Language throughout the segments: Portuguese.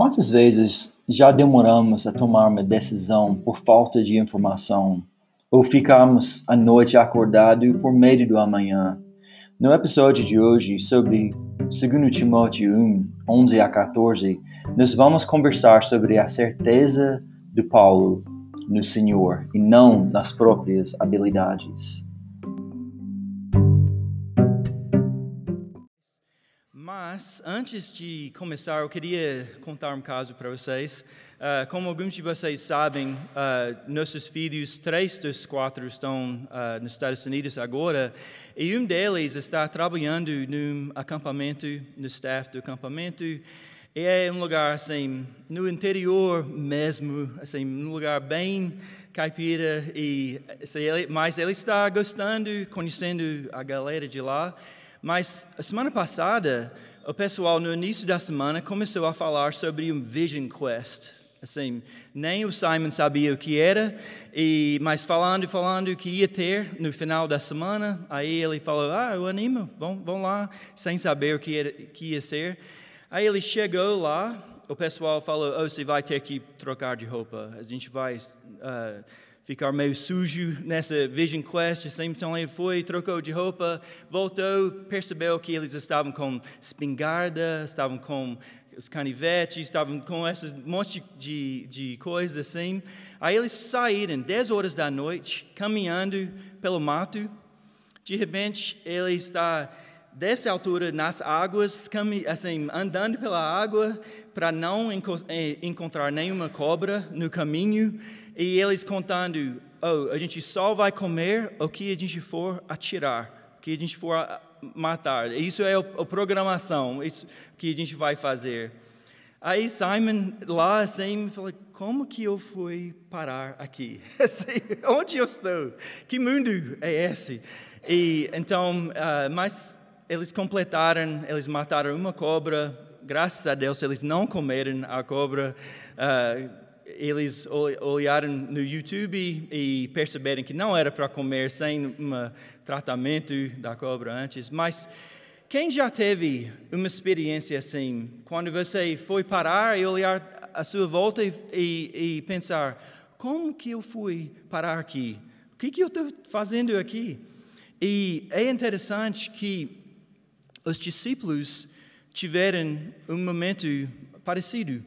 Quantas vezes já demoramos a tomar uma decisão por falta de informação ou ficamos a noite acordado por medo do amanhã? No episódio de hoje sobre 2 Timóteo 1, 11 a 14, nós vamos conversar sobre a certeza de Paulo no Senhor e não nas próprias habilidades. Mas, antes de começar, eu queria contar um caso para vocês. Uh, como alguns de vocês sabem, uh, nossos filhos, três dos quatro, estão uh, nos Estados Unidos agora, e um deles está trabalhando num acampamento, no staff do acampamento, e é um lugar assim, no interior mesmo, assim, um lugar bem caipira, e, assim, mas ele está gostando, conhecendo a galera de lá. Mas a semana passada, o pessoal no início da semana começou a falar sobre um Vision Quest. Assim, nem o Simon sabia o que era, e mas falando e falando que ia ter no final da semana, aí ele falou: "Ah, eu animo, vamos, vamos lá", sem saber o que, era, que ia ser. Aí ele chegou lá, o pessoal falou: "Oh, você vai ter que trocar de roupa. A gente vai uh, ficar meio sujo nessa Vision Quest. Então ele foi, trocou de roupa, voltou, percebeu que eles estavam com espingarda, estavam com os canivetes, estavam com esse monte de, de coisas assim. Aí eles saíram 10 horas da noite, caminhando pelo mato. De repente, ele está dessa altura nas águas, assim, andando pela água para não eh, encontrar nenhuma cobra no caminho e eles contando: oh, a gente só vai comer o que a gente for atirar, o que a gente for matar. Isso é a programação, isso que a gente vai fazer. Aí Simon lá assim falou: como que eu fui parar aqui? Assim, onde eu estou? Que mundo é esse? E então, uh, mas eles completaram, eles mataram uma cobra. Graças a Deus eles não comeram a cobra. Uh, eles olharam no YouTube e perceberam que não era para comer sem um tratamento da cobra antes. Mas quem já teve uma experiência assim, quando você foi parar e olhar à sua volta e, e, e pensar: como que eu fui parar aqui? O que, que eu estou fazendo aqui? E é interessante que os discípulos tiveram um momento parecido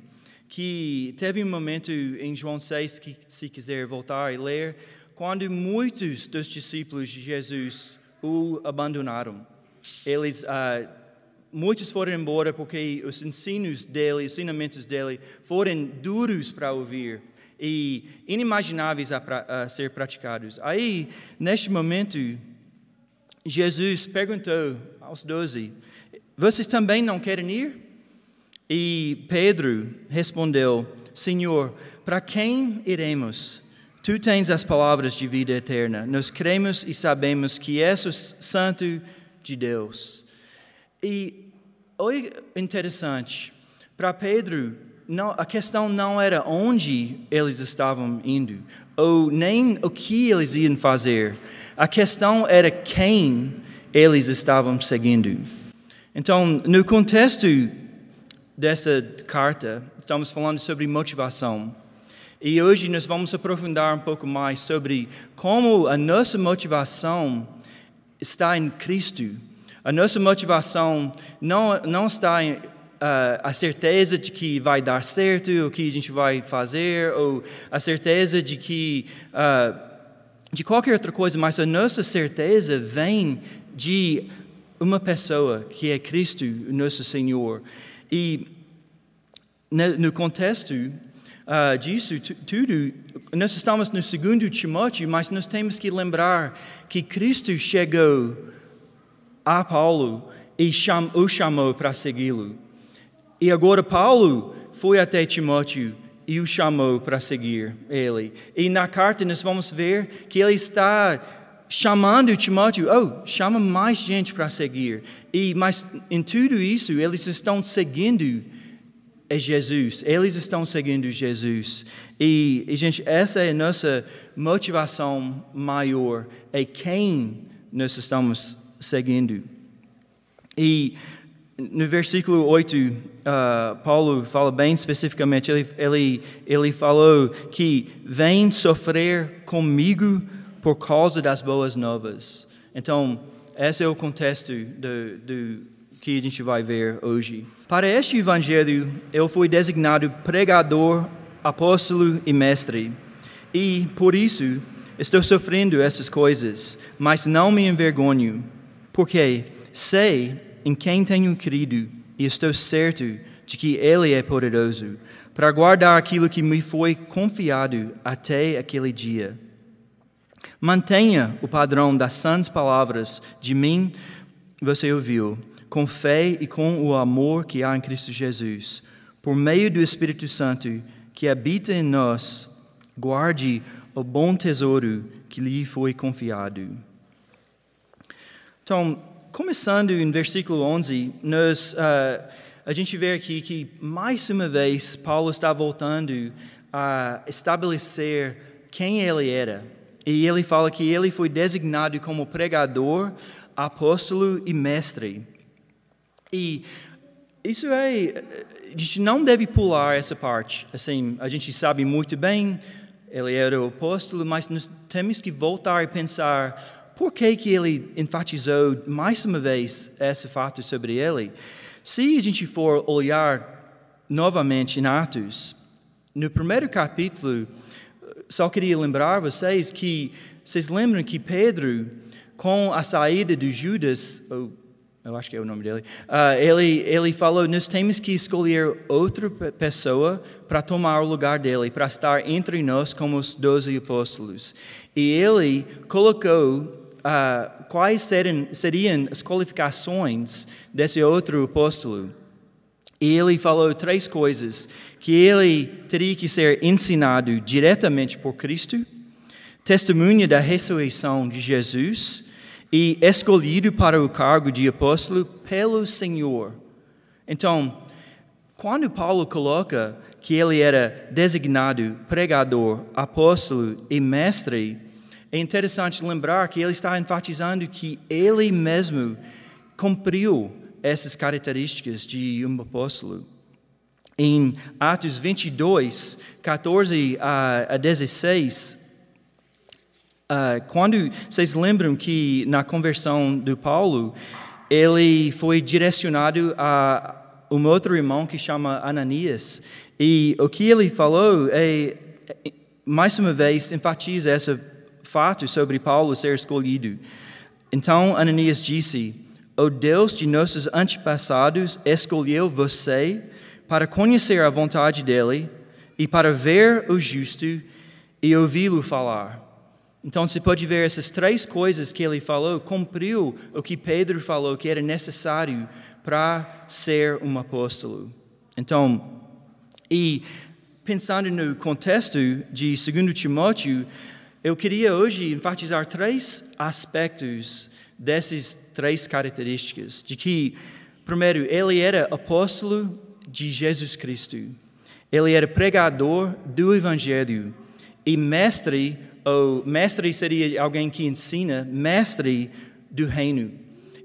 que teve um momento em João 6 que, se quiser voltar e ler, quando muitos dos discípulos de Jesus o abandonaram. Eles, uh, muitos foram embora porque os ensinos dele, os ensinamentos dele, foram duros para ouvir e inimagináveis a, a ser praticados. Aí, neste momento, Jesus perguntou aos doze: Vocês também não querem ir? E Pedro respondeu: Senhor, para quem iremos? Tu tens as palavras de vida eterna. Nós cremos e sabemos que és o Santo de Deus. E olha interessante, para Pedro, não, a questão não era onde eles estavam indo, ou nem o que eles iam fazer. A questão era quem eles estavam seguindo. Então, no contexto dessa carta, estamos falando sobre motivação. E hoje nós vamos aprofundar um pouco mais sobre como a nossa motivação está em Cristo. A nossa motivação não, não está em uh, a certeza de que vai dar certo, o que a gente vai fazer, ou a certeza de que. Uh, de qualquer outra coisa, mas a nossa certeza vem de uma pessoa que é Cristo, nosso Senhor. E no contexto uh, disso tudo, nós estamos no segundo Timóteo, mas nós temos que lembrar que Cristo chegou a Paulo e cham, o chamou para segui-lo. E agora Paulo foi até Timóteo e o chamou para seguir ele. E na carta nós vamos ver que ele está chamando Timóteo, oh, chama mais gente para seguir. E mas em tudo isso eles estão seguindo é Jesus. Eles estão seguindo Jesus. E, e, gente, essa é a nossa motivação maior. É quem nós estamos seguindo. E no versículo 8, uh, Paulo fala bem especificamente, ele, ele, ele falou que vem sofrer comigo por causa das boas novas. Então, esse é o contexto do, do que a gente vai ver hoje. Para este evangelho, eu fui designado pregador, apóstolo e mestre. E, por isso, estou sofrendo essas coisas, mas não me envergonho, porque sei em quem tenho crido e estou certo de que Ele é poderoso para guardar aquilo que me foi confiado até aquele dia. Mantenha o padrão das sãs palavras de mim você ouviu, com fé e com o amor que há em Cristo Jesus. Por meio do Espírito Santo que habita em nós, guarde o bom tesouro que lhe foi confiado. Então, começando em versículo 11, nós, uh, a gente vê aqui que, mais uma vez, Paulo está voltando a estabelecer quem ele era. E ele fala que ele foi designado como pregador, apóstolo e mestre. E isso é. A gente não deve pular essa parte. Assim, a gente sabe muito bem, ele era o apóstolo, mas nós temos que voltar e pensar por que, que ele enfatizou mais uma vez esse fato sobre ele? Se a gente for olhar novamente em Atos, no primeiro capítulo, só queria lembrar vocês que vocês lembram que Pedro, com a saída de Judas, eu acho que é o nome dele, uh, ele, ele falou: nós temos que escolher outra pessoa para tomar o lugar dele, para estar entre nós como os doze apóstolos. E ele colocou uh, quais seriam, seriam as qualificações desse outro apóstolo. E ele falou três coisas: que ele teria que ser ensinado diretamente por Cristo, testemunha da ressurreição de Jesus e escolhido para o cargo de apóstolo pelo Senhor. Então, quando Paulo coloca que ele era designado pregador, apóstolo e mestre, é interessante lembrar que ele está enfatizando que ele mesmo cumpriu essas características de um apóstolo. Em Atos 22, 14 a 16, uh, quando vocês lembram que na conversão do Paulo, ele foi direcionado a um outro irmão que chama Ananias, e o que ele falou é, mais uma vez, enfatiza essa fato sobre Paulo ser escolhido. Então Ananias disse: O Deus de nossos antepassados escolheu você para conhecer a vontade dele e para ver o justo e ouvi-lo falar. Então você pode ver essas três coisas que ele falou, cumpriu o que Pedro falou que era necessário para ser um apóstolo. Então, e pensando no contexto de 2 Timóteo, eu queria hoje enfatizar três aspectos dessas três características. De que, primeiro, ele era apóstolo de Jesus Cristo. Ele era pregador do Evangelho e mestre, ou mestre seria alguém que ensina, mestre do reino.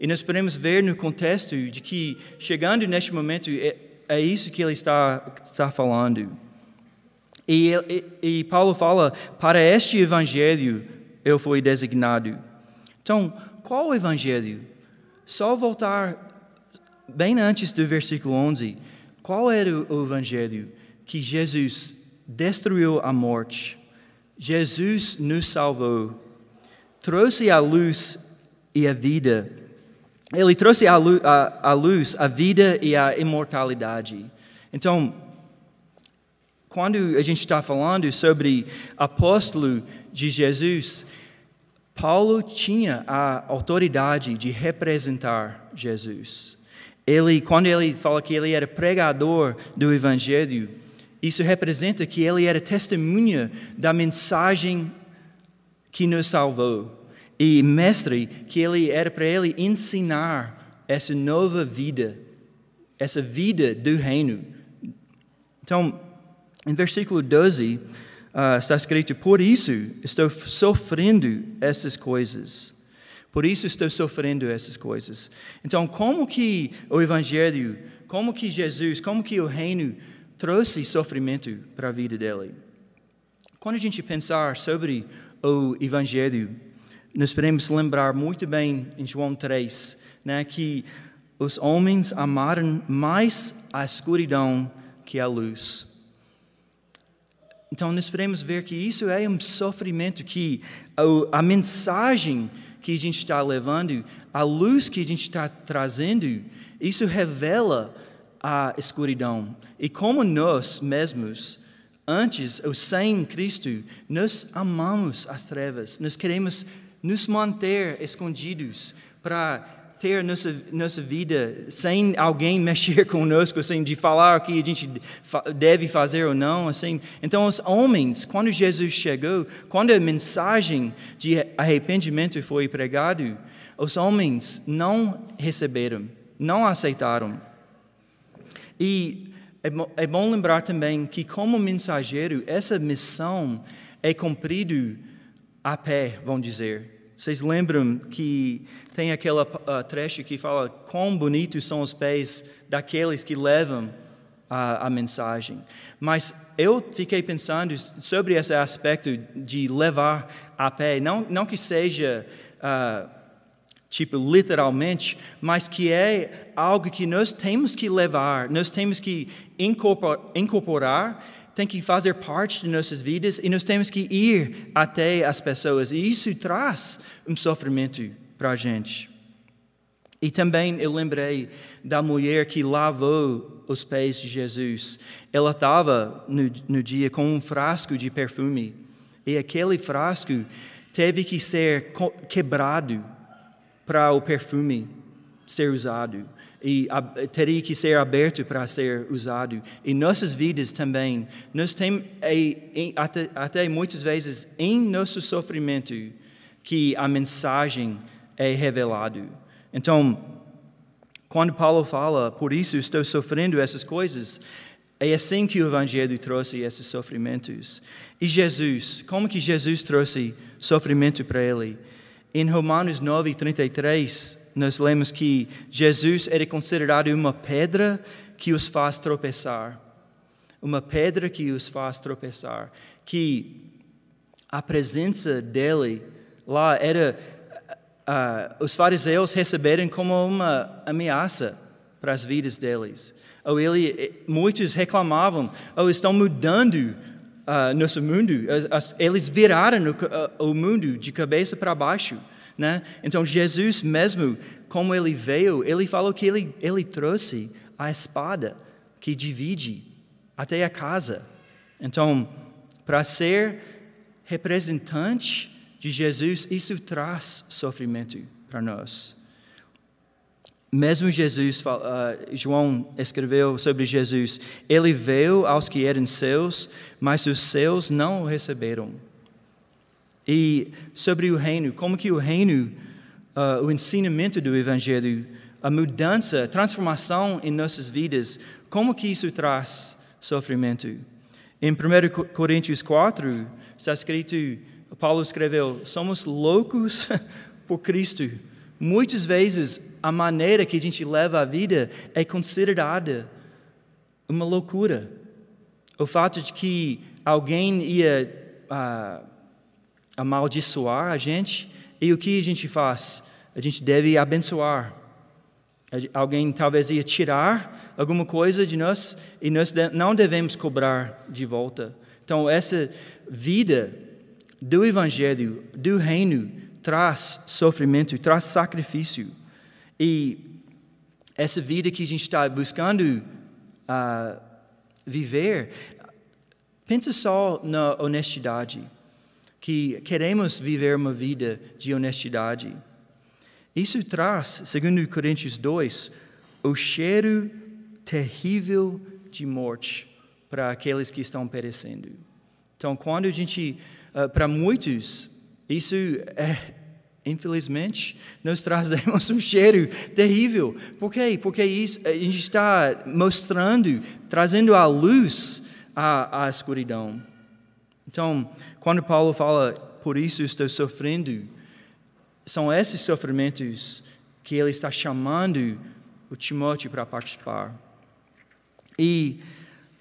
E nós podemos ver no contexto de que, chegando neste momento, é, é isso que ele está, está falando. E, e, e Paulo fala: para este evangelho eu fui designado. Então, qual o evangelho? Só voltar bem antes do versículo 11. Qual era o evangelho? Que Jesus destruiu a morte, Jesus nos salvou, trouxe a luz e a vida. Ele trouxe a luz, a, a, luz, a vida e a imortalidade. Então, quando a gente está falando sobre apóstolo de Jesus, Paulo tinha a autoridade de representar Jesus. Ele, quando ele fala que ele era pregador do Evangelho, isso representa que ele era testemunha da mensagem que nos salvou. E mestre, que ele era para ele ensinar essa nova vida, essa vida do reino. Então, em versículo 12, uh, ah, está escrito: Por isso estou sofrendo estas coisas. Por isso estou sofrendo essas coisas. Então, como que o Evangelho, como que Jesus, como que o reino trouxe sofrimento para a vida dele? Quando a gente pensar sobre o Evangelho, nós podemos lembrar muito bem em João 3, né, que os homens amaram mais a escuridão que a luz. Então, nós podemos ver que isso é um sofrimento que a, a mensagem que a gente está levando, a luz que a gente está trazendo, isso revela a escuridão. E como nós mesmos, antes ou sem Cristo, nós amamos as trevas, nós queremos nos manter escondidos para ter nossa, nossa vida sem alguém mexer conosco, assim, de falar o que a gente deve fazer ou não, assim. Então, os homens, quando Jesus chegou, quando a mensagem de arrependimento foi pregado, os homens não receberam, não aceitaram. E é bom, é bom lembrar também que, como mensageiro, essa missão é cumprida a pé, vamos dizer. Vocês lembram que tem aquela uh, trecho que fala quão bonitos são os pés daqueles que levam a, a, mensagem. Mas eu fiquei pensando sobre esse aspecto de levar a pé, não, não que seja uh, tipo literalmente, mas que é algo que nós temos que levar, nós temos que incorporar, incorporar tem que fazer parte de nossas vidas e nós temos que ir até as pessoas. E isso traz um sofrimento para a gente. E também eu lembrei da mulher que lavou os pés de Jesus. Ela estava no, no dia com um frasco de perfume. E aquele frasco teve que ser quebrado para o perfume ser usado e teria que ser aberto para ser usado. Em nossas vidas também, nós temos, até, até muitas vezes, em nosso sofrimento, que a mensagem é revelada. Então, quando Paulo fala, por isso estou sofrendo essas coisas, é assim que o Evangelho trouxe esses sofrimentos. E Jesus, como que Jesus trouxe sofrimento para ele? Em Romanos 9, 33, nós lemos que Jesus era considerado uma pedra que os faz tropeçar. Uma pedra que os faz tropeçar. Que a presença dele lá era. Uh, os fariseus receberam como uma ameaça para as vidas deles. Ou ele, muitos reclamavam, ou oh, estão mudando uh, nosso mundo. Eles viraram o mundo de cabeça para baixo. Né? Então, Jesus mesmo, como ele veio, ele falou que ele, ele trouxe a espada que divide até a casa. Então, para ser representante de Jesus, isso traz sofrimento para nós. Mesmo Jesus, uh, João escreveu sobre Jesus, ele veio aos que eram seus, mas os seus não o receberam. E sobre o reino, como que o reino, uh, o ensinamento do Evangelho, a mudança, a transformação em nossas vidas, como que isso traz sofrimento? Em 1 Coríntios 4, está escrito, Paulo escreveu, somos loucos por Cristo. Muitas vezes a maneira que a gente leva a vida é considerada uma loucura. O fato de que alguém ia uh, amaldiçoar a gente, e o que a gente faz? A gente deve abençoar. Alguém talvez ia tirar alguma coisa de nós e nós não devemos cobrar de volta. Então, essa vida do Evangelho, do Reino, traz sofrimento, traz sacrifício. E essa vida que a gente está buscando uh, viver, pensa só na honestidade que queremos viver uma vida de honestidade. Isso traz, segundo Coríntios 2, o cheiro terrível de morte para aqueles que estão perecendo. Então, quando a gente, uh, para muitos, isso é, infelizmente, nós trazemos um cheiro terrível. Por quê? Porque isso, a gente está mostrando, trazendo à luz a, a escuridão. Então, quando Paulo fala, por isso estou sofrendo, são esses sofrimentos que ele está chamando o Timóteo para participar. E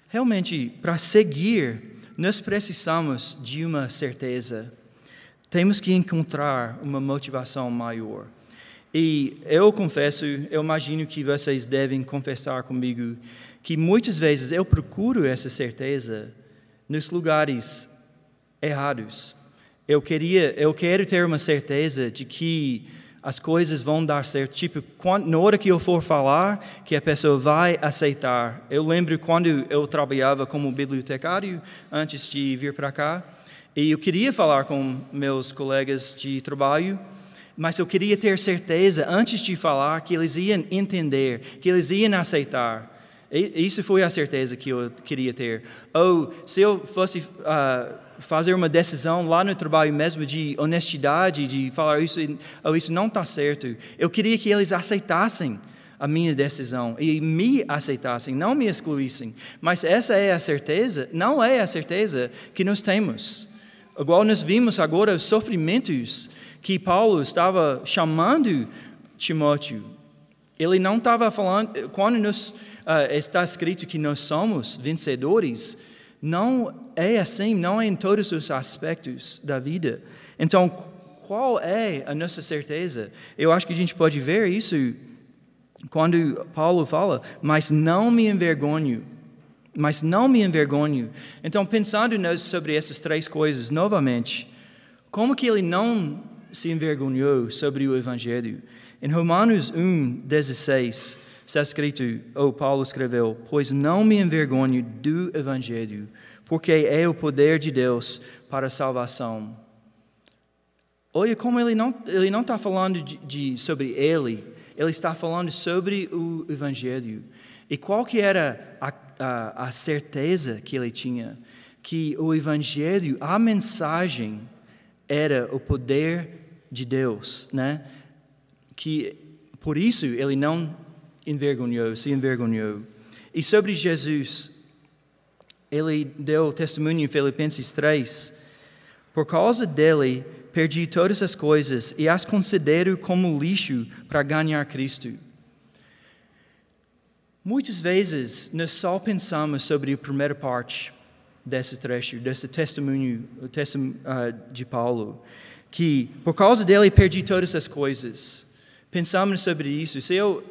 realmente, para seguir, nós precisamos de uma certeza. Temos que encontrar uma motivação maior. E eu confesso, eu imagino que vocês devem confessar comigo que muitas vezes eu procuro essa certeza nos lugares errados. Eu queria, eu quero ter uma certeza de que as coisas vão dar certo. Tipo, quando, na hora que eu for falar, que a pessoa vai aceitar. Eu lembro quando eu trabalhava como bibliotecário antes de vir para cá, e eu queria falar com meus colegas de trabalho, mas eu queria ter certeza antes de falar que eles iam entender, que eles iam aceitar. Isso foi a certeza que eu queria ter. Ou se eu fosse uh, fazer uma decisão lá no trabalho mesmo de honestidade, de falar isso, ou isso não está certo, eu queria que eles aceitassem a minha decisão e me aceitassem, não me excluíssem. Mas essa é a certeza, não é a certeza que nós temos. Igual nós vimos agora os sofrimentos que Paulo estava chamando Timóteo. Ele não estava falando, quando nos uh, está escrito que nós somos vencedores, não é assim, não é em todos os aspectos da vida. Então, qual é a nossa certeza? Eu acho que a gente pode ver isso quando Paulo fala, mas não me envergonho, mas não me envergonho. Então, pensando sobre essas três coisas novamente, como que ele não se envergonhou sobre o Evangelho? Em Romanos 1, 16, está escrito, ou Paulo escreveu, pois não me envergonho do Evangelho, porque é o poder de Deus para a salvação. Olha como ele não ele não está falando de, de, sobre ele, ele está falando sobre o Evangelho. E qual que era a, a, a certeza que ele tinha? Que o Evangelho, a mensagem, era o poder de Deus, né? Que por isso ele não envergonhou, se envergonhou. E sobre Jesus, ele deu testemunho em Filipenses 3. Por causa dele, perdi todas as coisas e as considero como lixo para ganhar Cristo. Muitas vezes nós só pensamos sobre a primeira parte desse trecho, desse testemunho, uh, de Paulo, que por causa dele perdi todas as coisas. Pensamos sobre isso. Se eu,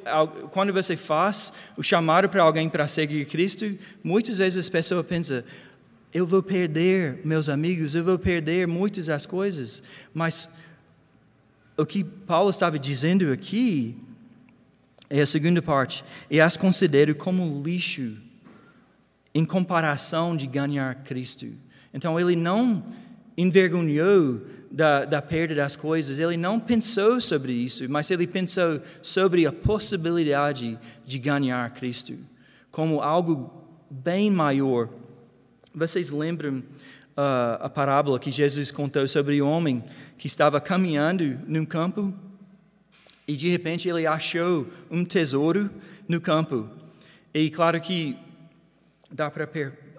quando você faz o chamado para alguém para seguir Cristo, muitas vezes a pessoa pensa: eu vou perder meus amigos, eu vou perder muitas das coisas. Mas o que Paulo estava dizendo aqui é a segunda parte: e as considero como lixo em comparação de ganhar Cristo. Então ele não envergonhou da, da perda das coisas, ele não pensou sobre isso, mas ele pensou sobre a possibilidade de ganhar Cristo como algo bem maior. Vocês lembram uh, a parábola que Jesus contou sobre o homem que estava caminhando num campo e de repente ele achou um tesouro no campo. E claro que dá para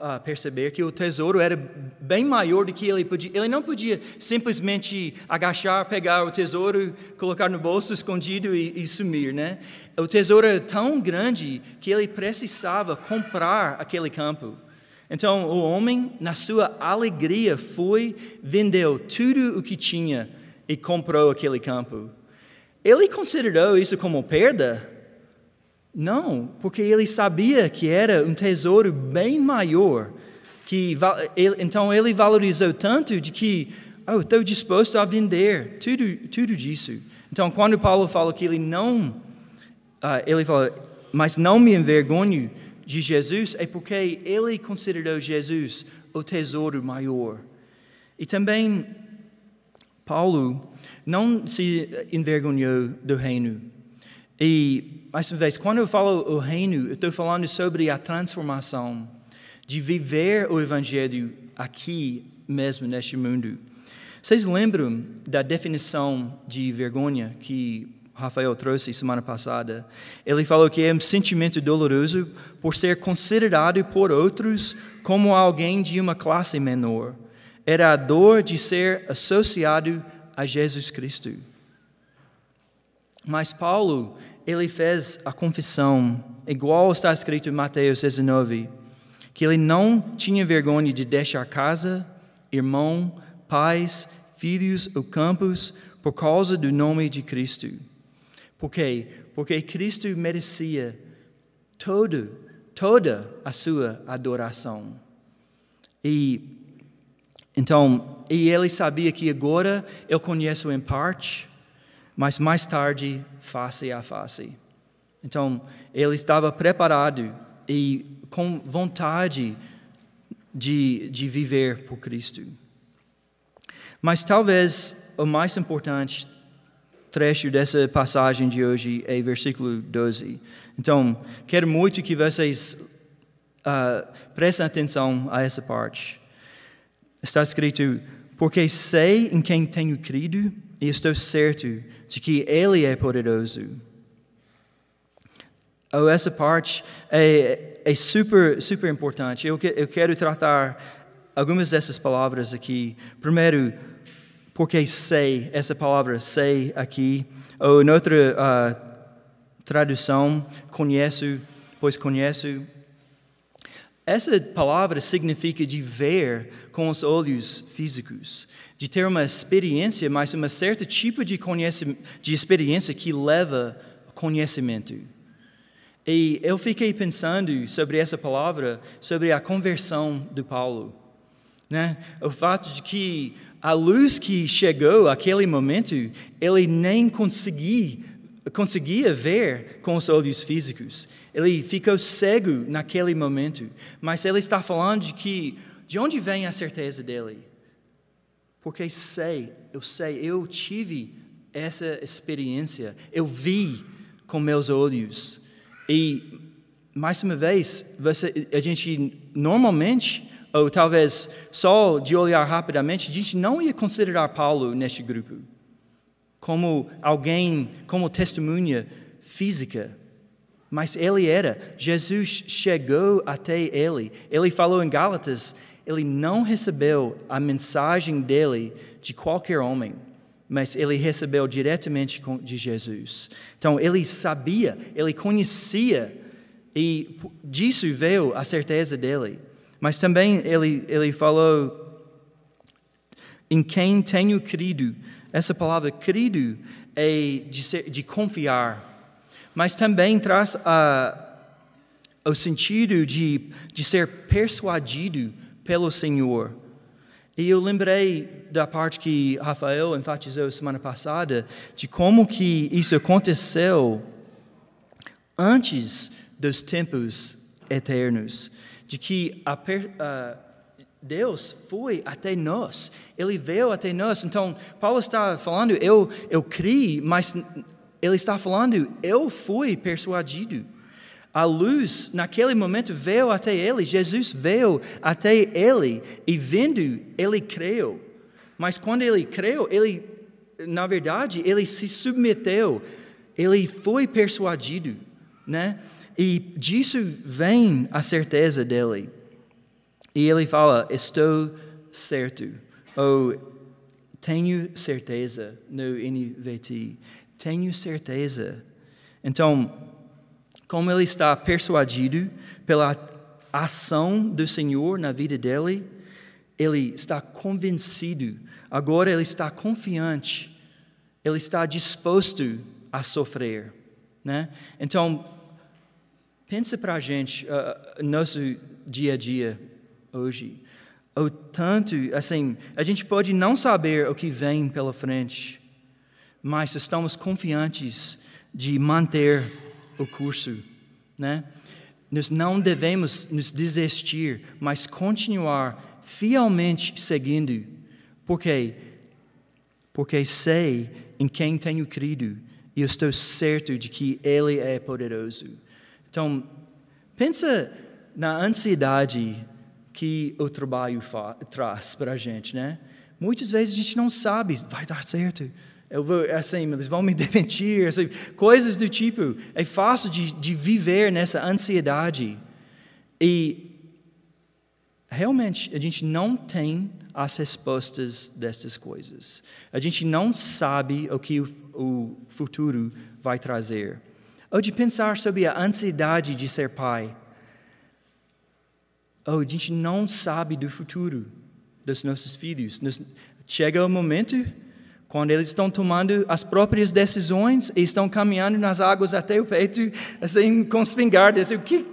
uh, perceber que o tesouro era bem maior do que ele podia. Ele não podia simplesmente agachar, pegar o tesouro, colocar no bolso escondido e, e sumir, né? O tesouro era tão grande que ele precisava comprar aquele campo. Então o homem, na sua alegria, foi, vendeu tudo o que tinha e comprou aquele campo. Ele considerou isso como perda? Não, porque ele sabia que era um tesouro bem maior. Que, então ele valorizou tanto de que oh, estou disposto a vender tudo, tudo disso. Então, quando Paulo fala que ele não, uh, ele fala, mas não me envergonho de Jesus, é porque ele considerou Jesus o tesouro maior. E também Paulo não se envergonhou do reino. E mais uma vez, quando eu falo o reino, eu estou falando sobre a transformação de viver o Evangelho aqui mesmo neste mundo. Vocês lembram da definição de vergonha que Rafael trouxe semana passada? Ele falou que é um sentimento doloroso por ser considerado por outros como alguém de uma classe menor. Era a dor de ser associado a Jesus Cristo. Mas Paulo, ele fez a confissão, igual está escrito em Mateus 19, que ele não tinha vergonha de deixar casa, irmão, pais, filhos ou campos por causa do nome de Cristo. Por quê? Porque Cristo merecia todo, toda a sua adoração. E então, e ele sabia que agora eu conheço em parte, mas mais tarde, face a face. Então, ele estava preparado e com vontade de, de viver por Cristo. Mas talvez o mais importante trecho dessa passagem de hoje é versículo 12. Então, quero muito que vocês uh, prestem atenção a essa parte. Está escrito: Porque sei em quem tenho crido e estou certo de que Ele é poderoso. Oh, essa parte é, é super, super importante. Eu, que, eu quero tratar algumas dessas palavras aqui. Primeiro, porque sei, essa palavra sei aqui, ou em outra uh, tradução, conheço, pois conheço. Essa palavra significa de ver com os olhos físicos, de ter uma experiência, mas um certo tipo de, de experiência que leva conhecimento. E eu fiquei pensando sobre essa palavra, sobre a conversão de Paulo. Né? O fato de que a luz que chegou aquele momento, ele nem conseguia, conseguia ver com os olhos físicos. Ele ficou cego naquele momento. Mas ele está falando de que de onde vem a certeza dele? Porque sei, eu sei, eu tive essa experiência, eu vi com meus olhos. E mais uma vez, você, a gente normalmente ou talvez só de olhar rapidamente, a gente não ia considerar Paulo neste grupo como alguém, como testemunha física. Mas ele era. Jesus chegou até ele. Ele falou em Gálatas, ele não recebeu a mensagem dele de qualquer homem, mas ele recebeu diretamente de Jesus. Então ele sabia, ele conhecia e disso veio a certeza dele. Mas também ele, ele falou em quem tenho crido. Essa palavra crido é de, de confiar, mas também traz a, o sentido de, de ser persuadido pelo Senhor. E eu lembrei da parte que Rafael enfatizou semana passada, de como que isso aconteceu antes dos tempos eternos de que a, uh, Deus foi até nós, Ele veio até nós. Então, Paulo está falando, eu, eu criei, mas ele está falando, eu fui persuadido. A luz, naquele momento, veio até ele, Jesus veio até ele, e vendo, ele creu. Mas quando ele creu, ele, na verdade, ele se submeteu, ele foi persuadido, né? E disso vem a certeza dele. E ele fala: Estou certo. Ou tenho certeza no NVT. Tenho certeza. Então, como ele está persuadido pela ação do Senhor na vida dele, ele está convencido. Agora ele está confiante. Ele está disposto a sofrer. Né? Então, Pensa para a gente, uh, nosso dia a dia hoje. O tanto, assim, a gente pode não saber o que vem pela frente, mas estamos confiantes de manter o curso, né? Nós não devemos nos desistir, mas continuar fielmente seguindo. Por quê? Porque sei em quem tenho crido e estou certo de que Ele é poderoso. Então, pensa na ansiedade que o trabalho traz para a gente, né? Muitas vezes a gente não sabe, vai dar certo, eu vou, assim, eles vão me demitir, assim, coisas do tipo. É fácil de, de viver nessa ansiedade. E realmente a gente não tem as respostas dessas coisas. A gente não sabe o que o, o futuro vai trazer. Ou de pensar sobre a ansiedade de ser pai. Ou a gente não sabe do futuro dos nossos filhos. chega o momento quando eles estão tomando as próprias decisões e estão caminhando nas águas até o peito, assim, com espingarda, assim, o que,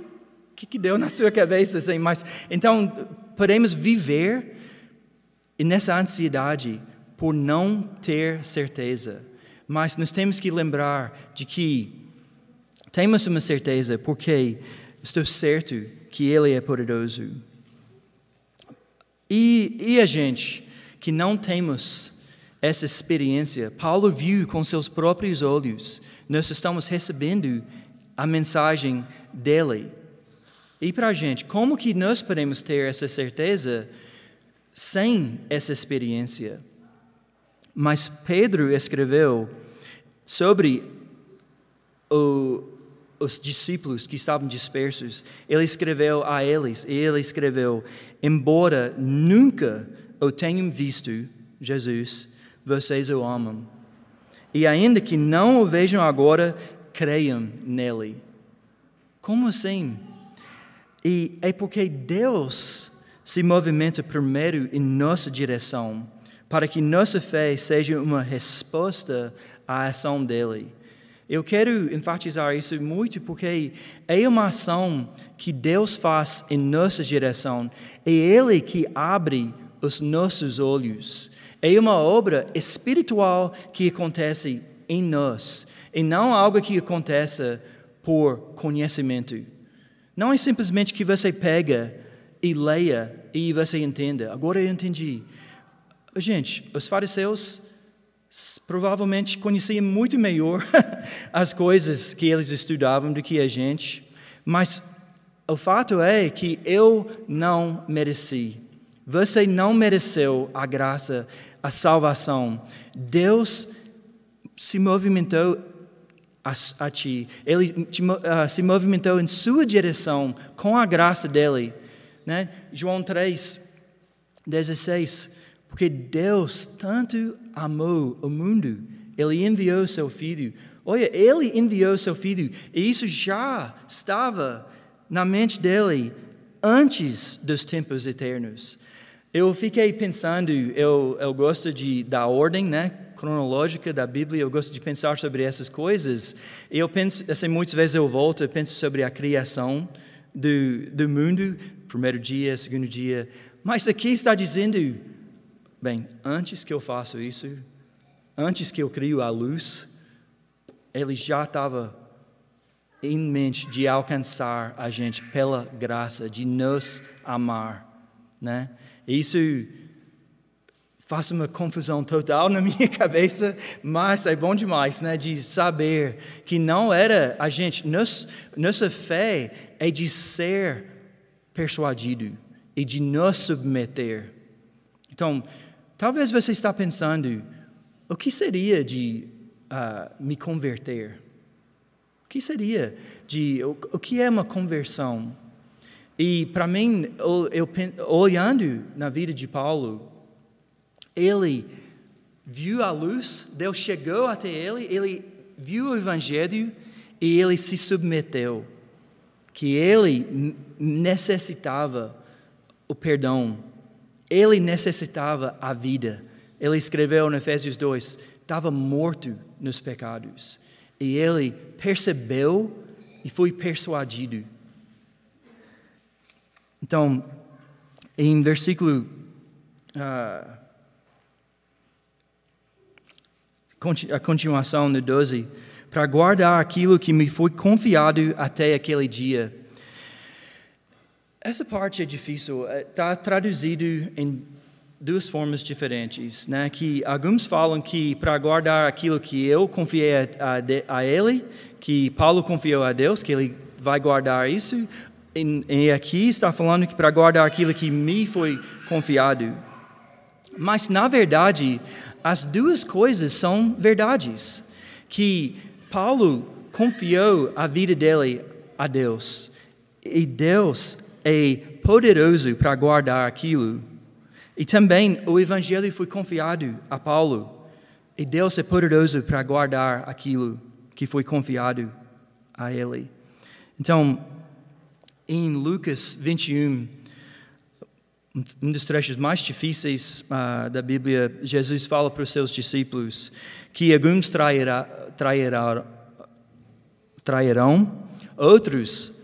que, que deu na sua cabeça? Assim, mas, então, podemos viver nessa ansiedade por não ter certeza. Mas nós temos que lembrar de que temos uma certeza porque estou certo que Ele é poderoso. E, e a gente que não temos essa experiência, Paulo viu com seus próprios olhos, nós estamos recebendo a mensagem dele. E para a gente, como que nós podemos ter essa certeza sem essa experiência? Mas Pedro escreveu sobre o, os discípulos que estavam dispersos. Ele escreveu a eles, e ele escreveu: Embora nunca o tenham visto, Jesus, vocês o amam. E ainda que não o vejam agora, creiam nele. Como assim? E é porque Deus se movimenta primeiro em nossa direção, para que nossa fé seja uma resposta à ação dele. Eu quero enfatizar isso muito porque é uma ação que Deus faz em nossa direção. É Ele que abre os nossos olhos. É uma obra espiritual que acontece em nós e não algo que aconteça por conhecimento. Não é simplesmente que você pega e leia e você entenda. Agora eu entendi. Gente, os fariseus provavelmente conheciam muito melhor as coisas que eles estudavam do que a gente, mas o fato é que eu não mereci. Você não mereceu a graça, a salvação. Deus se movimentou a, a ti, ele te, uh, se movimentou em sua direção com a graça dele. Né? João 3, 16. Porque Deus tanto amou o mundo, Ele enviou seu Filho. Olha, Ele enviou seu Filho, e isso já estava na mente dele antes dos tempos eternos. Eu fiquei pensando, eu, eu gosto de, da ordem né, cronológica da Bíblia, eu gosto de pensar sobre essas coisas. E eu penso, assim, muitas vezes eu volto, eu penso sobre a criação do, do mundo, primeiro dia, segundo dia. Mas aqui está dizendo Bem, antes que eu faça isso, antes que eu crio a luz, ele já estava em mente de alcançar a gente pela graça, de nos amar, né? Isso faz uma confusão total na minha cabeça, mas é bom demais, né? De saber que não era a gente, nos, nossa fé é de ser persuadido e de nos submeter. Então, Talvez você está pensando, o que seria de uh, me converter? O que seria de o, o que é uma conversão? E para mim, eu, eu, olhando na vida de Paulo, ele viu a luz, Deus chegou até ele, ele viu o evangelho e ele se submeteu, que ele necessitava o perdão ele necessitava a vida. Ele escreveu em Efésios 2: estava morto nos pecados. E ele percebeu e foi persuadido. Então, em versículo. Uh, a continuação no 12, para guardar aquilo que me foi confiado até aquele dia. Essa parte é difícil. Está é, traduzido em duas formas diferentes, né? Que alguns falam que para guardar aquilo que eu confiei a, a, a, ele, que Paulo confiou a Deus, que ele vai guardar isso. E aqui está falando que para guardar aquilo que me foi confiado. Mas na verdade, as duas coisas são verdades. Que Paulo confiou a vida dele a Deus e Deus é poderoso para guardar aquilo. E também o Evangelho foi confiado a Paulo. E Deus é poderoso para guardar aquilo que foi confiado a ele. Então, em Lucas 21, um dos trechos mais difíceis uh, da Bíblia, Jesus fala para os seus discípulos que alguns trairá, trairá, trairão, outros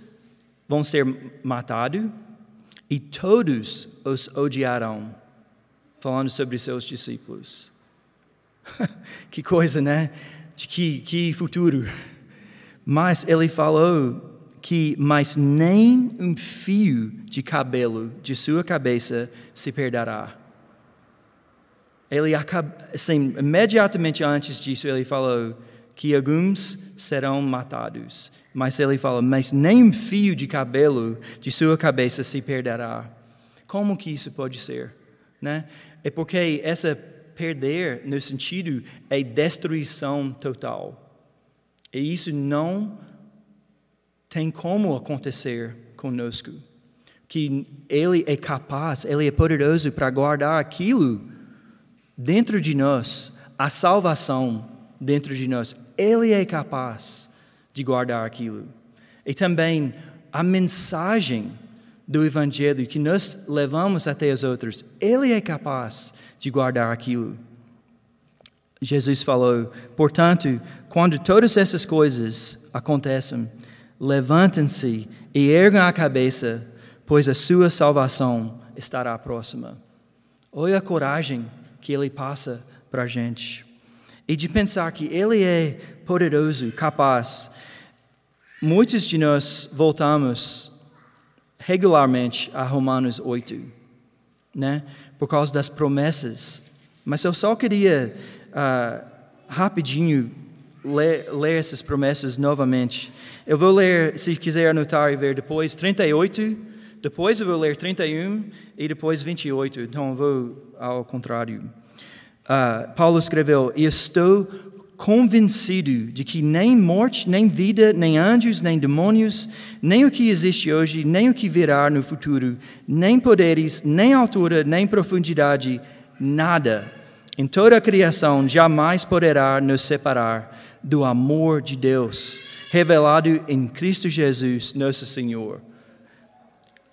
vão ser matados e todos os odiarão. Falando sobre seus discípulos. que coisa, né? Que, que futuro. Mas ele falou que mais nem um fio de cabelo de sua cabeça se perderá. Ele assim, imediatamente antes disso ele falou que alguns serão matados, mas ele fala, mas nem fio de cabelo de sua cabeça se perderá. Como que isso pode ser, né? É porque essa perder no sentido é destruição total. E isso não tem como acontecer conosco. Que Ele é capaz, Ele é poderoso para guardar aquilo dentro de nós, a salvação dentro de nós. Ele é capaz de guardar aquilo. E também a mensagem do Evangelho que nós levamos até os outros, Ele é capaz de guardar aquilo. Jesus falou: portanto, quando todas essas coisas acontecem, levantem-se e ergam a cabeça, pois a sua salvação estará próxima. Olha a coragem que ele passa para a gente. E de pensar que ele é poderoso, capaz. Muitos de nós voltamos regularmente a Romanos 8, né? por causa das promessas. Mas eu só queria uh, rapidinho ler, ler essas promessas novamente. Eu vou ler, se quiser anotar e ver depois, 38, depois eu vou ler 31 e depois 28. Então eu vou ao contrário. Uh, Paulo escreveu: E estou convencido de que nem morte, nem vida, nem anjos, nem demônios, nem o que existe hoje, nem o que virá no futuro, nem poderes, nem altura, nem profundidade, nada em toda a criação jamais poderá nos separar do amor de Deus revelado em Cristo Jesus, nosso Senhor.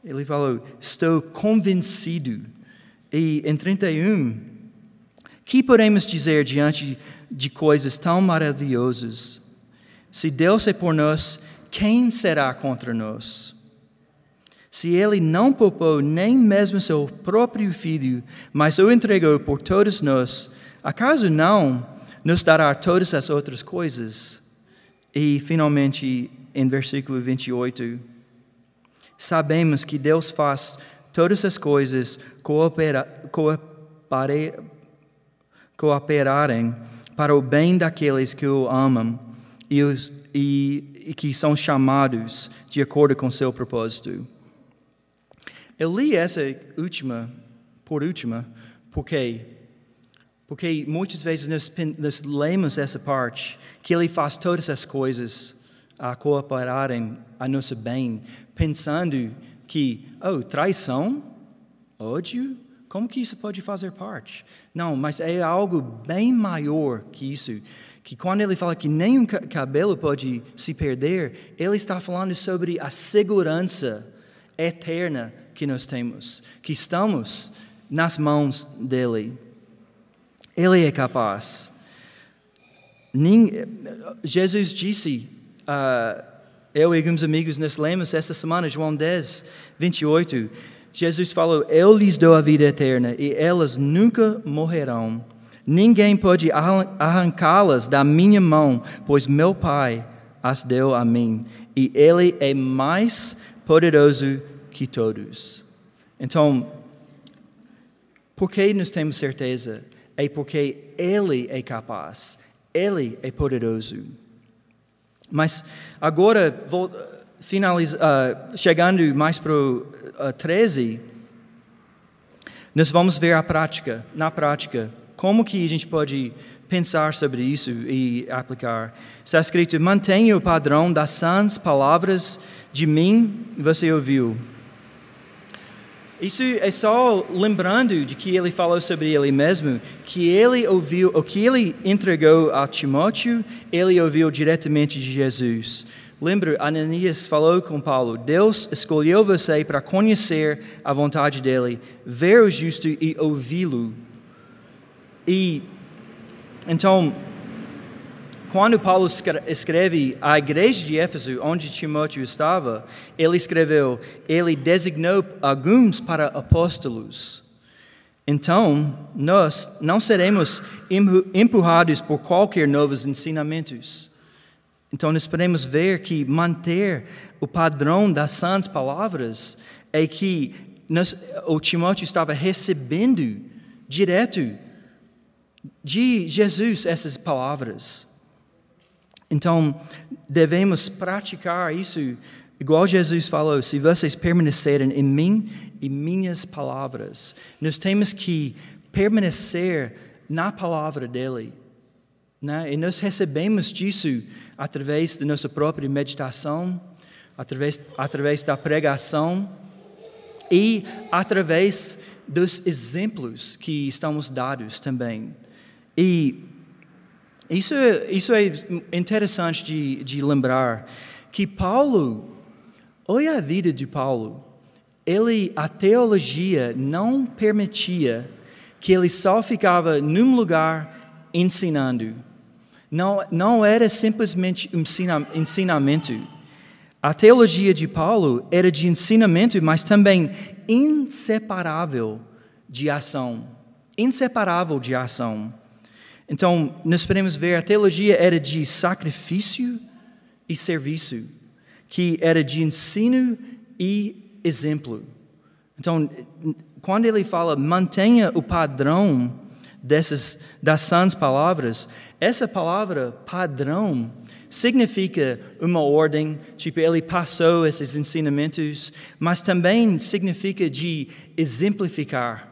Ele falou: Estou convencido. E em 31, que podemos dizer diante de coisas tão maravilhosas? Se Deus é por nós, quem será contra nós? Se ele não poupou nem mesmo seu próprio filho, mas o entregou por todos nós, acaso não nos dará todas as outras coisas? E, finalmente, em versículo 28, sabemos que Deus faz todas as coisas coopera, coopare, cooperarem para o bem daqueles que o amam e, os, e, e que são chamados de acordo com seu propósito. Eu li essa última, por última, porque porque muitas vezes nós, nós lemos essa parte, que Ele faz todas as coisas a cooperarem a nosso bem, pensando que, oh, traição, ódio, como que isso pode fazer parte? Não, mas é algo bem maior que isso. Que quando ele fala que nenhum cabelo pode se perder, ele está falando sobre a segurança eterna que nós temos, que estamos nas mãos dele. Ele é capaz. Jesus disse, uh, eu e alguns amigos nós lemos essa semana, João 10, 28. Jesus falou: Eu lhes dou a vida eterna e elas nunca morrerão. Ninguém pode arrancá-las da minha mão, pois meu Pai as deu a mim. E Ele é mais poderoso que todos. Então, por que nós temos certeza? É porque Ele é capaz, Ele é poderoso. Mas agora, vou finalizar, uh, chegando mais para o uh, 13, nós vamos ver a prática, na prática, como que a gente pode pensar sobre isso e aplicar. Está escrito: mantenha o padrão das sãs palavras de mim, você ouviu Isso é só lembrando de que ele falou sobre ele mesmo, que ele ouviu, o que ele entregou a Timóteo, ele ouviu diretamente de Jesus. Lembra, Ananias falou com Paulo: Deus escolheu você para conhecer a vontade dele, ver o justo e ouvi-lo. E então, quando Paulo escreve à igreja de Éfeso, onde Timóteo estava, ele escreveu: Ele designou alguns para apóstolos. Então, nós não seremos empurrados por qualquer novos ensinamentos. Então, nós podemos ver que manter o padrão das sãs palavras é que nós, o Timóteo estava recebendo direto de Jesus essas palavras. Então, devemos praticar isso, igual Jesus falou: se vocês permanecerem em mim e minhas palavras, nós temos que permanecer na palavra dele. Né? E nós recebemos disso através da nossa própria meditação, através, através da pregação e através dos exemplos que estamos dados também. E isso, isso é interessante de, de lembrar que Paulo, olha a vida de Paulo, ele, a teologia não permitia que ele só ficava num lugar ensinando. Não, não era simplesmente um ensinamento. A teologia de Paulo era de ensinamento, mas também inseparável de ação. Inseparável de ação. Então, nós podemos ver a teologia era de sacrifício e serviço, que era de ensino e exemplo. Então, quando ele fala mantenha o padrão dessas das sãs palavras, essa palavra padrão significa uma ordem, tipo ele passou esses ensinamentos, mas também significa de exemplificar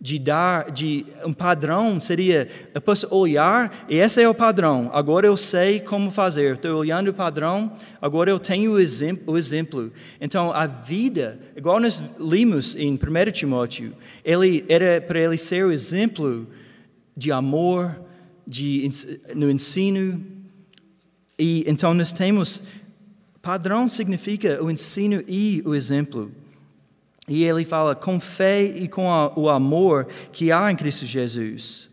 de dar, de um padrão seria, eu posso olhar e esse é o padrão, agora eu sei como fazer, estou olhando o padrão, agora eu tenho o exemplo, o exemplo. Então a vida, igual nós limos em 1 Timóteo, ele era para ele ser o exemplo de amor, de, no ensino, e então nós temos, padrão significa o ensino e o exemplo. E ele fala com fé e com a, o amor que há em Cristo Jesus.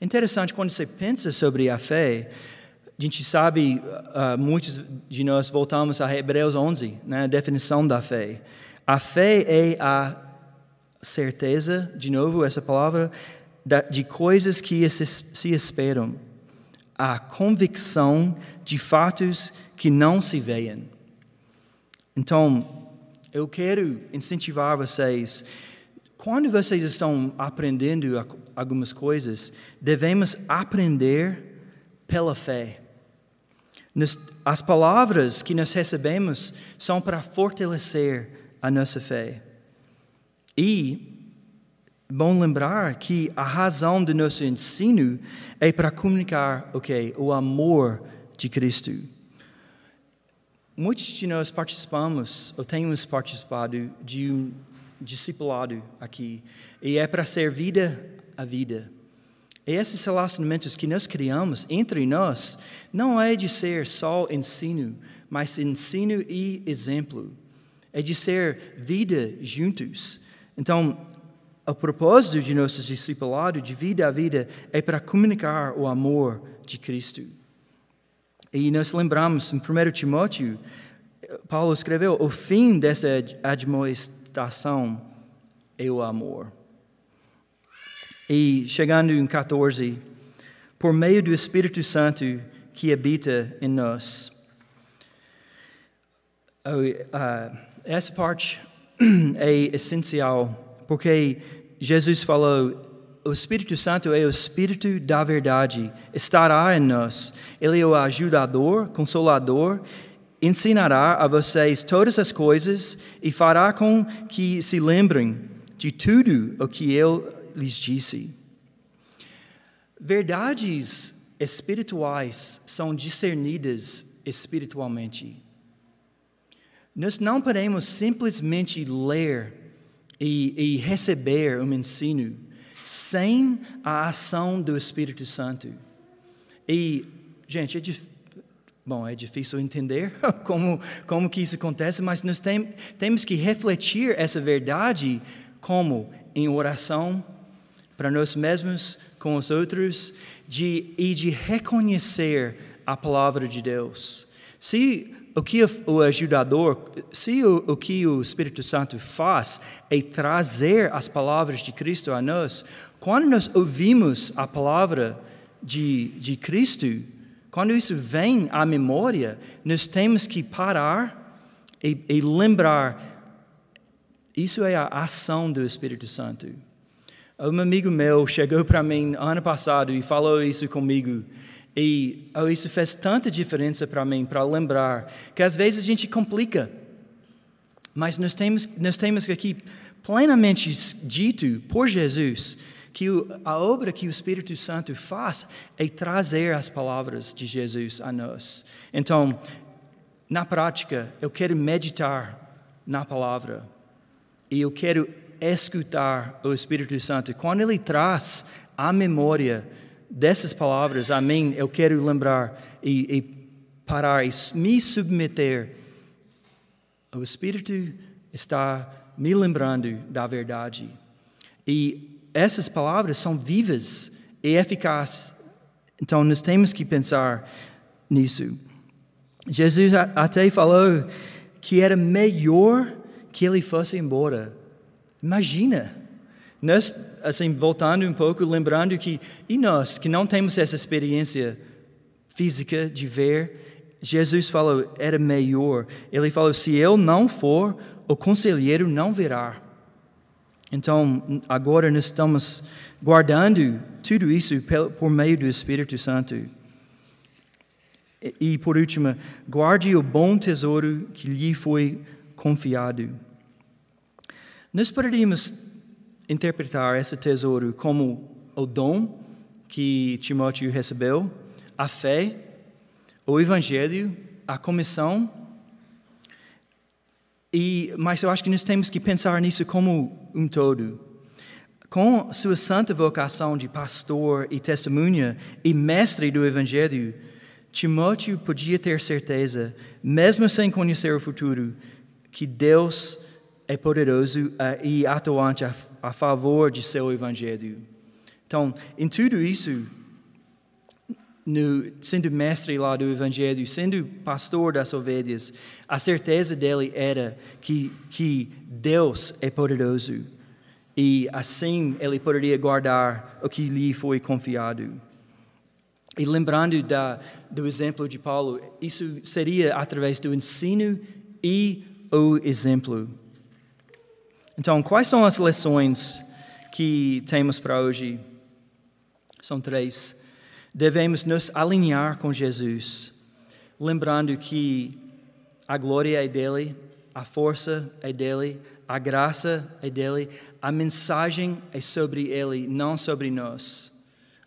Interessante quando você pensa sobre a fé, a gente sabe, uh, muitos de nós voltamos a Hebreus 11, né, a definição da fé. A fé é a certeza, de novo essa palavra, de coisas que se esperam, a convicção de fatos que não se veem. Então, eu quero incentivar vocês. Quando vocês estão aprendendo algumas coisas, devemos aprender pela fé. As palavras que nós recebemos são para fortalecer a nossa fé. E bom lembrar que a razão do nosso ensino é para comunicar o okay, o amor de Cristo. Muitos de nós participamos, ou temos participado, de um discipulado aqui, e é para ser vida a vida. E esses relacionamentos que nós criamos entre nós não é de ser só ensino, mas ensino e exemplo. É de ser vida juntos. Então, o propósito de nosso discipulado, de vida a vida, é para comunicar o amor de Cristo. E nós lembramos em 1 Timóteo, Paulo escreveu: o fim dessa admoestação é o amor. E chegando em 14, por meio do Espírito Santo que habita em nós. Essa parte é essencial, porque Jesus falou: o Espírito Santo é o Espírito da verdade, estará em nós. Ele é o ajudador, consolador, ensinará a vocês todas as coisas e fará com que se lembrem de tudo o que ele lhes disse. Verdades espirituais são discernidas espiritualmente. Nós não podemos simplesmente ler e, e receber um ensino sem a ação do Espírito Santo. E, gente, é difícil. Bom, é difícil entender como, como que isso acontece, mas nós tem, temos que refletir essa verdade como em oração para nós mesmos, com os outros, de, e de reconhecer a palavra de Deus. Se o que o ajudador, se o, o que o Espírito Santo faz é trazer as palavras de Cristo a nós, quando nós ouvimos a palavra de, de Cristo, quando isso vem à memória, nós temos que parar e, e lembrar. Isso é a ação do Espírito Santo. Um amigo meu chegou para mim ano passado e falou isso comigo. E oh, isso fez tanta diferença para mim, para lembrar que às vezes a gente complica. Mas nós temos, nós temos aqui plenamente dito por Jesus que a obra que o Espírito Santo faz é trazer as palavras de Jesus a nós. Então, na prática, eu quero meditar na palavra e eu quero escutar o Espírito Santo. Quando ele traz a memória dessas palavras, amém, eu quero lembrar e, e parar e me submeter. O Espírito está me lembrando da verdade. E essas palavras são vivas e eficazes. Então, nós temos que pensar nisso. Jesus até falou que era melhor que ele fosse embora. Imagina, nós, assim, voltando um pouco, lembrando que, e nós, que não temos essa experiência física de ver, Jesus falou, era melhor. Ele falou, se eu não for, o conselheiro não virá. Então, agora nós estamos guardando tudo isso por meio do Espírito Santo. E, por último, guarde o bom tesouro que lhe foi confiado. Nós poderíamos interpretar esse tesouro como o dom que Timóteo recebeu, a fé, o evangelho, a comissão e, mas eu acho que nós temos que pensar nisso como um todo. Com sua santa vocação de pastor e testemunha e mestre do Evangelho, Timóteo podia ter certeza, mesmo sem conhecer o futuro, que Deus é poderoso uh, e atuante a, a favor de seu Evangelho. Então, em tudo isso, no, sendo mestre lá do Evangelho, sendo pastor das ovelhas, a certeza dele era que, que Deus é poderoso e assim ele poderia guardar o que lhe foi confiado. E lembrando da, do exemplo de Paulo, isso seria através do ensino e o exemplo. Então, quais são as lições que temos para hoje? São três devemos nos alinhar com Jesus, lembrando que a glória é dele, a força é dele, a graça é dele, a mensagem é sobre ele, não sobre nós.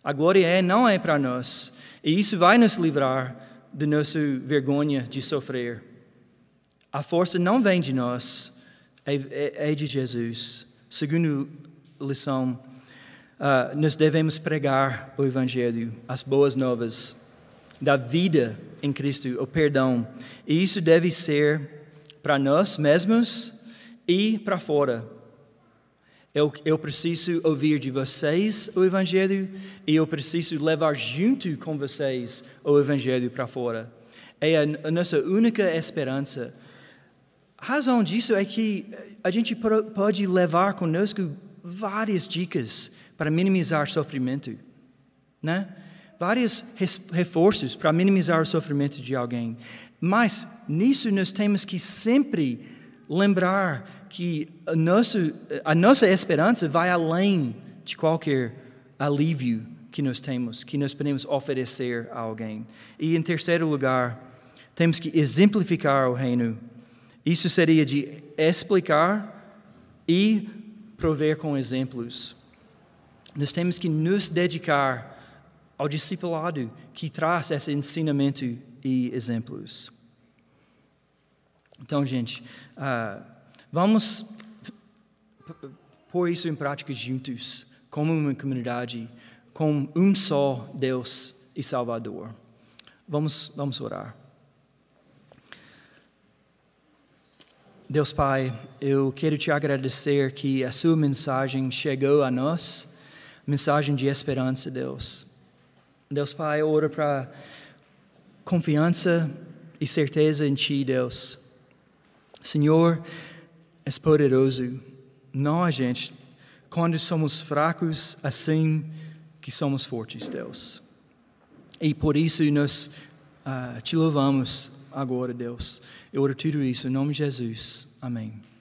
A glória é, não é para nós, e isso vai nos livrar de nossa vergonha de sofrer. A força não vem de nós, é de Jesus. Segunda lição, uh, nós devemos pregar o Evangelho, as boas novas da vida em Cristo, o perdão. E isso deve ser para nós mesmos e para fora. Eu, eu preciso ouvir de vocês o Evangelho e eu preciso levar junto com vocês o Evangelho para fora. É a, a nossa única esperança. A razão disso é que a gente pode levar conosco várias dicas para minimizar sofrimento, né? Vários reforços para minimizar o sofrimento de alguém. Mas nisso nós temos que sempre lembrar que a nossa, a nossa esperança vai além de qualquer alívio que nós temos, que nós podemos oferecer a alguém. E em terceiro lugar, temos que exemplificar o reino. Isso seria de explicar e prover com exemplos. Nós temos que nos dedicar ao discipulado que traz esse ensinamento e exemplos. Então, gente, uh, vamos pôr isso em prática juntos, como uma comunidade, com um só Deus e Salvador. Vamos, vamos orar. Deus Pai, eu quero te agradecer que a sua mensagem chegou a nós, mensagem de esperança, Deus. Deus Pai, eu oro para confiança e certeza em Ti, Deus. Senhor, és poderoso. Nós, gente, quando somos fracos, assim que somos fortes, Deus. E por isso nós uh, te louvamos agora, Deus. Eu oro tudo isso em nome de Jesus. Amém.